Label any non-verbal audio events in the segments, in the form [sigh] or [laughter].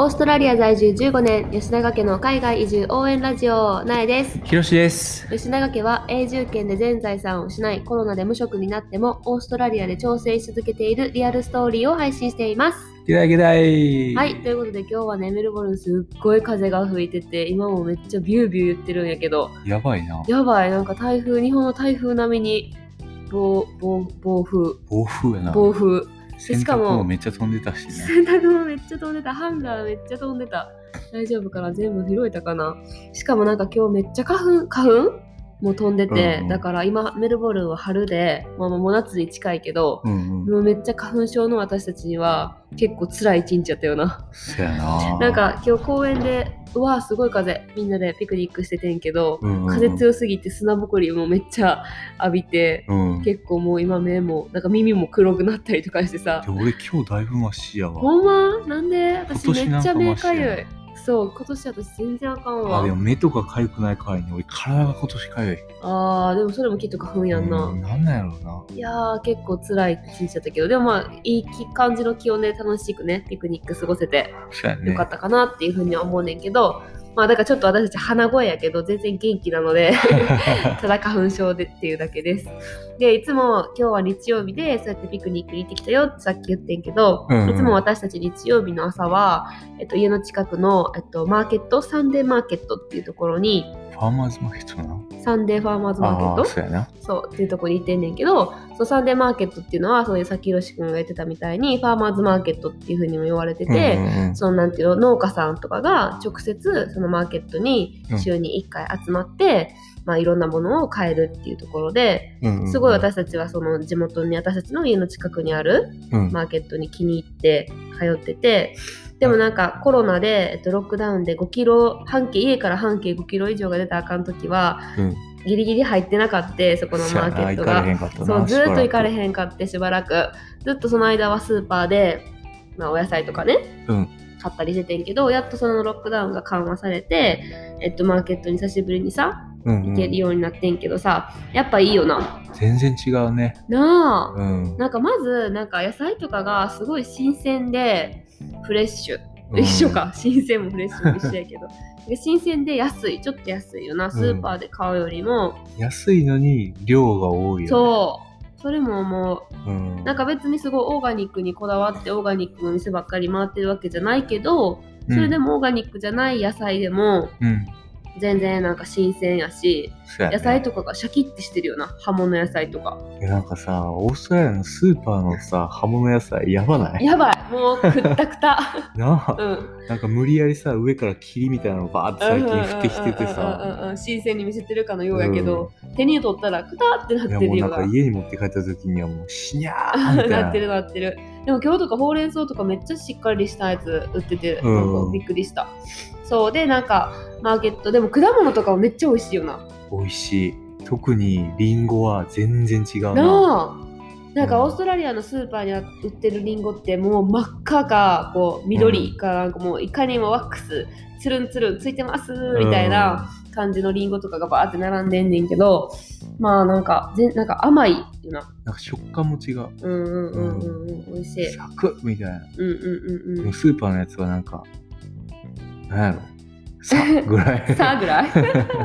オーストラリア在住15年吉永家の海外移住応援ラジオなえですひろしです。吉永家は永住権で全財産を失いコロナで無職になってもオーストラリアで調整し続けているリアルストーリーを配信していますゲダイゲダイ。はいということで今日はねメルボルンすっごい風が吹いてて今もめっちゃビュービュー言ってるんやけどやばいな。やばいなんか台風日本の台風並みに暴暴暴風暴風やな。暴風洗しかも濯もめっちゃ飛んでたしね。洗濯もめっちゃ飛んでた。ハンガーめっちゃ飛んでた。大丈夫かな？全部拾えたかな？しかもなんか今日めっちゃ花粉花粉？も飛んでて、うんうんだから今メルボルンは春で、まあ、もう夏に近いけど、うんうん。もうめっちゃ花粉症の私たちには結構辛い一日やったよなそやな。[laughs] なん、か今日公園でうわーすごい風みんなでピクニックしててんけど、うんうんうん風強すぎて砂ぼこりもめっちゃ浴びて、うん。で結構もう今目もなんか耳も黒くなったりとかしてさ俺今日だいぶマシやわ。ほんま？なんで？私めっちゃ目かゆいそう今年私全然あかんわあ、でも目とか痒くない代わりに俺体が今年痒い。あーでもそれもきっと花粉やんな、うんなんなんやろうな。いやー結構辛い一日だったけどでもまあいい感じの気温で楽しくねピクニック過ごせてそやね。よかったかなっていうふうには思うねんけど、まあだからちょっと私たち鼻声やけど全然元気なので [laughs] ただ花粉症でっていうだけです。で、いつも今日は日曜日でそうやってピクニックに行ってきたよってさっき言ってんけど、うんうんいつも私たち日曜日の朝は、えっと、家の近くの、えっと、マーケット、サンデーマーケットっていうところに、ファーマーズマーケットな。サンデーファーマーズマーケット？そうやな。そうっていうところに行ってんねんけど、そうサンデーマーケットっていうのは、そういうさっきひろし君が言ってたみたいに、ファーマーズマーケットっていうふうにも言われてて、うんうんうん。そのなんていうの？農家さんとかが直接そのマーケットに週に1回集まって、まあ、いろんなものを買えるっていうところでうんうんうん。すごい私たちはその地元に私たちの家の近くにあるうん。マーケットに気に入って通っててでもなんかコロナで、えっと、ロックダウンで5キロ半径家から半径5キロ以上が出たらあかん時はうんギリギリ入ってなかったそこのマーケットがそうずーっと行かれん。へんかってしばらくずっとその間はスーパーで、まあ、お野菜とかねうん。買ったりしててんけどやっとそのロックダウンが緩和されて、えっと、マーケットに久しぶりにさうんうん行けるようになってんけどさやっぱいいよな全然違うね。なあ、うん。なんかまずなんか野菜とかがすごい新鮮でフレッシュ、うん。一緒か。新鮮もフレッシュも一緒やけど。で新鮮で安い。ちょっと安いよな。スーパーで買うよりも、安いのに量が多いよ、ね。そう。それももう。う。うん。なんか別にすごいオーガニックにこだわってオーガニックの店ばっかり回ってるわけじゃないけどそれでもオーガニックじゃない野菜でもうん。全然なんか新鮮やしね。野菜とかがシャキッてしてるよな。葉物野菜とか。いやなんかさ、オーストラリアのスーパーのさ、葉物野菜やばない？やばい。もうくったくた。[laughs] なあ、うん。なんか無理やりさ、上から霧みたいなのバーって最近降ってきててうんうんさ、うんうん新鮮に見せてるかのようやけど、手に取ったらくたってなっいやもうなんてるよなか家に持って帰った時にはもうシニャーみな。[laughs] なってるなってる。でも今日とかほうれん草とかめっちゃしっかりしたやつ売ってて、うん。びっくりしたそう。でなんかマーケット。でも果物とかもめっちゃ美味しいよな。美味しい。特にリンゴは全然違うな。なあ。なんかうん。オーストラリアのスーパーに売ってるリンゴってもう真っ赤かこう緑かなんかもういかにもワックスつるんつるんついてますみたいな感じのリンゴとかがバーって並んでんねんけどまあなんかぜなんか甘いよな。なんか食感も違う。うんうんうんうんうん美味しい。サクッみたいな。うんうんうんうん。スーパーのやつはなんか、なんやろ。さぐらい。[laughs] さあぐらい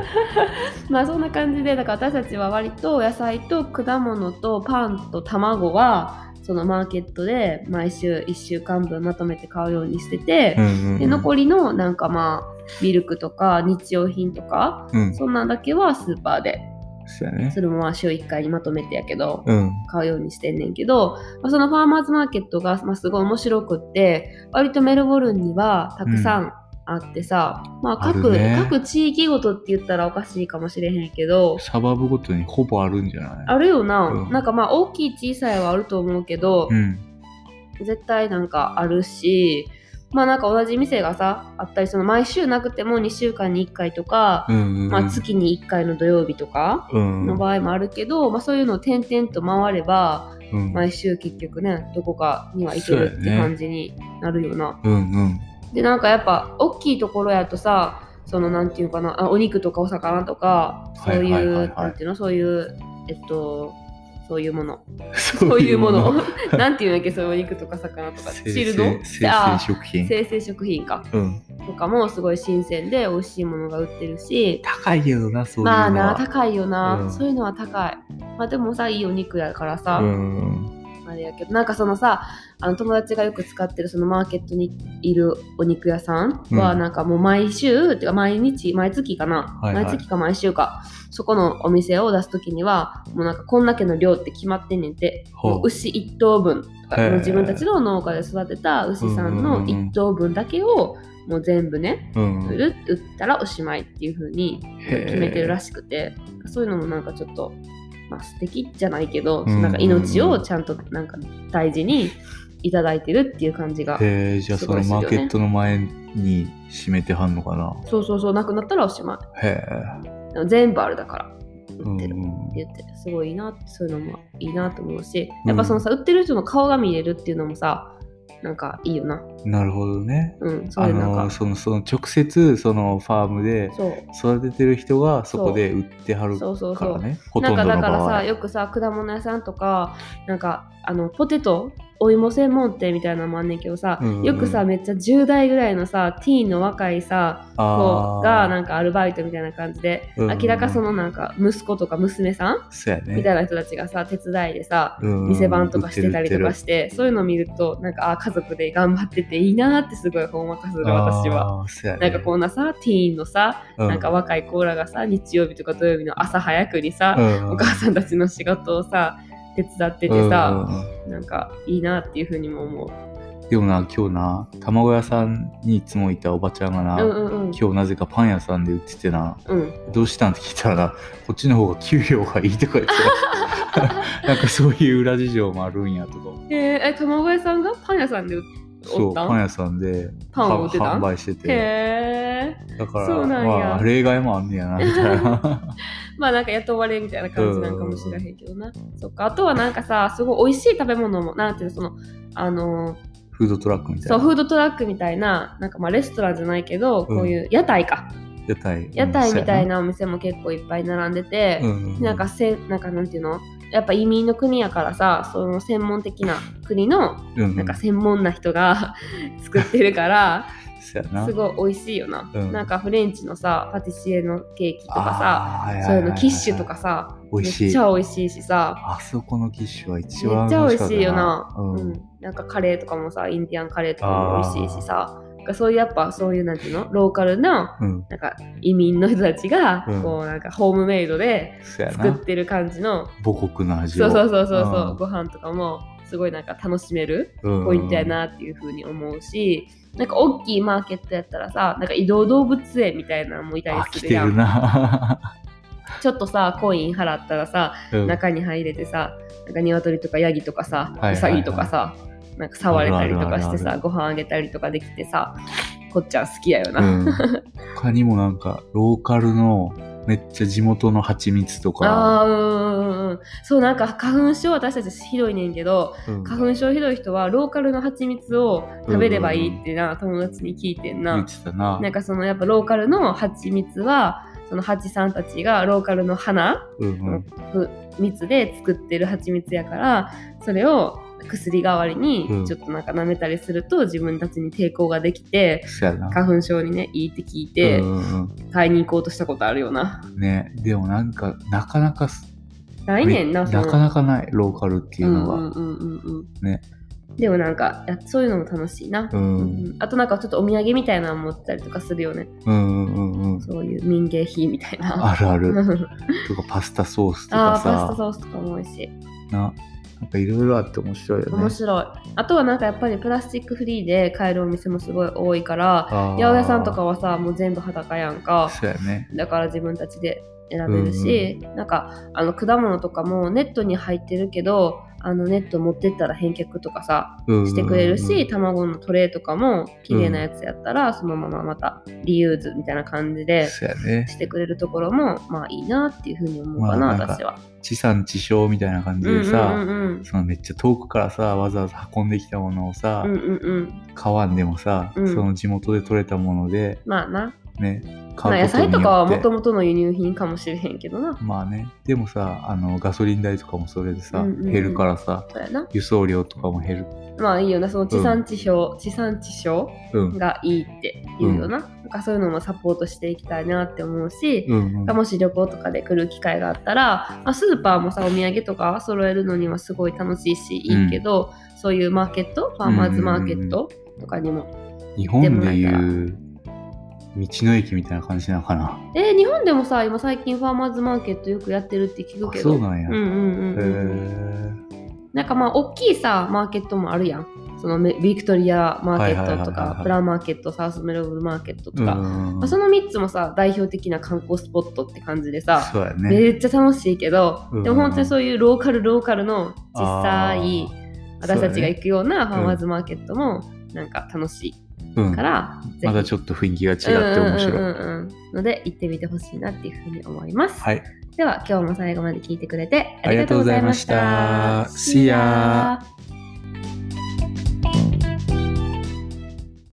[laughs] まあそんな感じでだから私たちは割と野菜と果物とパンと卵はそのマーケットで毎週1週間分まとめて買うようにしててう、んうんうんで残りのなんかまあミルクとか日用品とかうん。そんなんだけはスーパーでそね。それもまあ週1回にまとめてやけどうん。買うようにしてんねんけど、まあ、そのファーマーズマーケットが、まあ、すごい面白くって割とメルボルンにはたくさんあってさ、まああ各るね各地域ごとって言ったらおかしいかもしれへんけどサバブごとにほぼあるんじゃない？あるよな、うんなんかまあ大きい小さいはあると思うけど、うん。絶対なんかあるしまあなんか同じ店がさあったりその毎週なくても2週間に1回とか、うんうんうん。まあ、月に1回の土曜日とかうん。の場合もあるけど、まあ、そういうのを点々と回ればうん毎週結局ねどこかには行けるって感じになるよな。うんうん。でなんかやっぱ大きいところやとさそのなんていうかなあお肉とかお魚とかそういう、なんていうのそういうえっと [laughs] そういうもの。そそういうもの。[laughs] なんていうんだっけそういうお肉とか魚とか。生チルド？鮮生あ鮮食品。生鮮食品か。うん。とかもすごい新鮮で美味しいものが売ってるし。高いけどな、そういうのは。まあな高いよな、うん。そういうのは高い。まあでもさいいお肉やからさ、うん。あれやけどなんかそのさあの友達がよく使ってるそのマーケットにいるお肉屋さんはうん。なんかもう毎週、っていうか毎日毎月かな、はいはい。毎月か毎週か。そこのお店を出す時にはもうなんかこんだけの量って決まってんねんって牛1頭分。自分たちの農家で育てた牛さんの1頭分だけをもう全部ねうん。売る売ったらおしまいっていう風に決めてるらしくて。そういうのもなんかちょっと、まあ、素敵じゃないけど、うんなんか命をちゃんとなんか大事にいただいてるっていう感じがへえ、じゃあそのマーケットの前に閉めてはんのかな。そうそうそうなくなったらおしまへいでも全部あるだからえ。売ってる、うんって言ってすごいいいなそういうのもいいなと思うしやっぱそのさ、売ってる人の顔が見れるっていうのもさなんかいいよななるほどね。うんそうあいうなんかのそのその直接そのファームで育ててる人がそこで売ってはるそうそうそうからね。ほなんかとんどの場合。だからさよくさ果物屋さんとかなんかあのポテトお芋専門店みたいなのもあんねんけどさ、うんうんよくさめっちゃ10代ぐらいのさティーンの若いさ子がなんか、かアルバイトみたいな感じで、うんうん明らかそのなんか息子とか娘さん、ね。みたいな人たちがさ手伝いでさうん店番とかしてたりとかしてそういうのを見るとなんかあ家族で頑張ってていいなってすごいほんわかする私は。。ね。なんかこんなさティーンのさ、うなんか若い子らがさ日曜日とか土曜日の朝早くにさ、うんお母さんたちの仕事をさ手伝っててうんさ、うんうんなんかいいなっていうふうにも思う。でもな、今日な、卵屋さんにいつもいたおばちゃんがな、うんうんうん。今日なぜかパン屋さんで売っててな、うん、どうしたんって聞いたらな、こっちの方が給料がいいとか言ってた [laughs] なんかそういう裏事情もあるんやとか。えー、え卵屋さんがパン屋さんで売そう、おったん？パン屋さんでパンを売ってたん？販売してて。へえ。だから、そうなんやまあ、例外もあんねやな、みたいな。[laughs] まあなんか雇われみたいな感じなんかもしれへんけどな。そっか。あとはなんかさ、すごい美味しい食べ物も、なんていうの、その、あのーフードトラックみたいそう、な。フードトラックみたいな、なんかまあレストランじゃないけど、こういう屋台か。屋台。屋台みたいな。なお店も結構いっぱい並んでて、なんかせん、なんかなんていうのやっぱ移民の国やからさ、その専門的な国の、なんか専門な人が [laughs] 作ってるから。すごい美味しいよな。うんなんかフレンチのさ、パティシエのケーキとかさ、そういうのキッシュとかさ、美味しいめっちゃ美味しいしさ、あそこのキッシュは一めっ番ちゃ美味しいよな。ううんん。なんかカレーとかもさ、インディアンカレーとかも美味しいしさ、なんかそういうやっぱそういうなんていうの？ローカルなうん。なんか移民の人たちがうんこうなんかホームメイドで。作ってる感じの、母国の味を。そうそうそうそうそう、うんご飯とかもすごいなんか楽しめるうんポイントやなっていう風に思うし、なんか大きいマーケットやったらさ、なんか移動動物園みたいなのもいたりあ、するやん。ちょっとさ、コイン払ったらさ、うん中に入れてさ、なんか鶏とかヤギとかさ、ウサギとかさ、なんか触れたりとかしてさ、ご飯あげたりとかできてさ、こっちゃん好きやよな。うん。他にもなんか、ローカルのめっちゃ地元の蜂蜜とか。そう、なんか花粉症私たちひどいねんけど、うん花粉症ひどい人はローカルの蜂蜜を食べればいいってな、友達に聞いてんな。な。なんかそのやっぱローカルの蜂蜜は、その蜂さんたちがローカルの花、うんうん。ふ蜜で作ってる蜂蜜やからそれを薬代わりにうんちょっとなんか舐めたりすると自分たちに抵抗ができてそうやな。花粉症にねいいって聞いて買いに行こうとしたことあるよな。うんね、でもなんか、なかなかす、ないねんな、なかなかない、ローカルっていうのが。うんうんうんうんうんね。でもなんかやそういうのも楽しいな。う。うんんあとなんかちょっとお土産みたいなの持ってたりとかするよね。うんうんうんうん。そういう民芸品みたいな。あるある。あ [laughs] とか、パスタソースとかさ。パスタソースとかも美味しい。な。なんかいろいろあって面白いよね。面白い。あとはなんかやっぱりプラスチックフリーで買えるお店もすごい多いから、八百屋さんとかはさ、もう全部裸やんか。そうやね。だから自分たちで選べるし、なんかあの果物とかもネットに入ってるけど、あのネット持ってったら返却とかさ、うんしてくれるし、うん卵のトレーとかも綺麗なやつやったら、そのまままたリユーズみたいな感じで。してくれるところもまあいいなっていうふうに思うかな、まあなんか私は。地産地消みたいな感じでさ、うんうんうんそのめっちゃ遠くからさ、わざわざ運んできたものをさ、うんうんうんうん買わんでもさ、うんその地元で採れたもので、まあな。ねまあ、野菜とかはもとももとの輸入品かもしれへんけどな。まあね。でもさあのガソリン代とかもそれでさ、うんうんうん。減るからさそうやな。輸送料とかも減る。まあいいよな、その地産地消、地産地消うん。がいいって言うよな。なんかそういうのもサポートしていきたいなって思うし、うんうん。もし旅行とかで来る機会があったら、まあ、スーパーもさお土産とか揃えるのにはすごい楽しいしいいけど、そういうマーケットファーマーズマーケットとかにも、日本でいう道の駅みたいな感じなのかな？えー日本でもさ今最近ファーマーズマーケットよくやってるって聞くあけど。そうなんや、うんうんうんへうん。ー。なんかまあ大きいさマーケットもあるやん。そのメビクトリアマーケットとかプラマーケットサウスメロブルマーケットとか、うんまあ、その3つもさ代表的な観光スポットって感じでさそうやね。めっちゃ楽しいけど、うんでも本当にそういうローカルローカルの小さいあー。私たちが行くようなファーマーズマーケットもなんか楽しいうん。またちょっと雰囲気が違って面白い、うんうんので行ってみてほしいなっていうふうに思います。はい。では今日も最後まで聞いてくれてあありがとうございました。See ya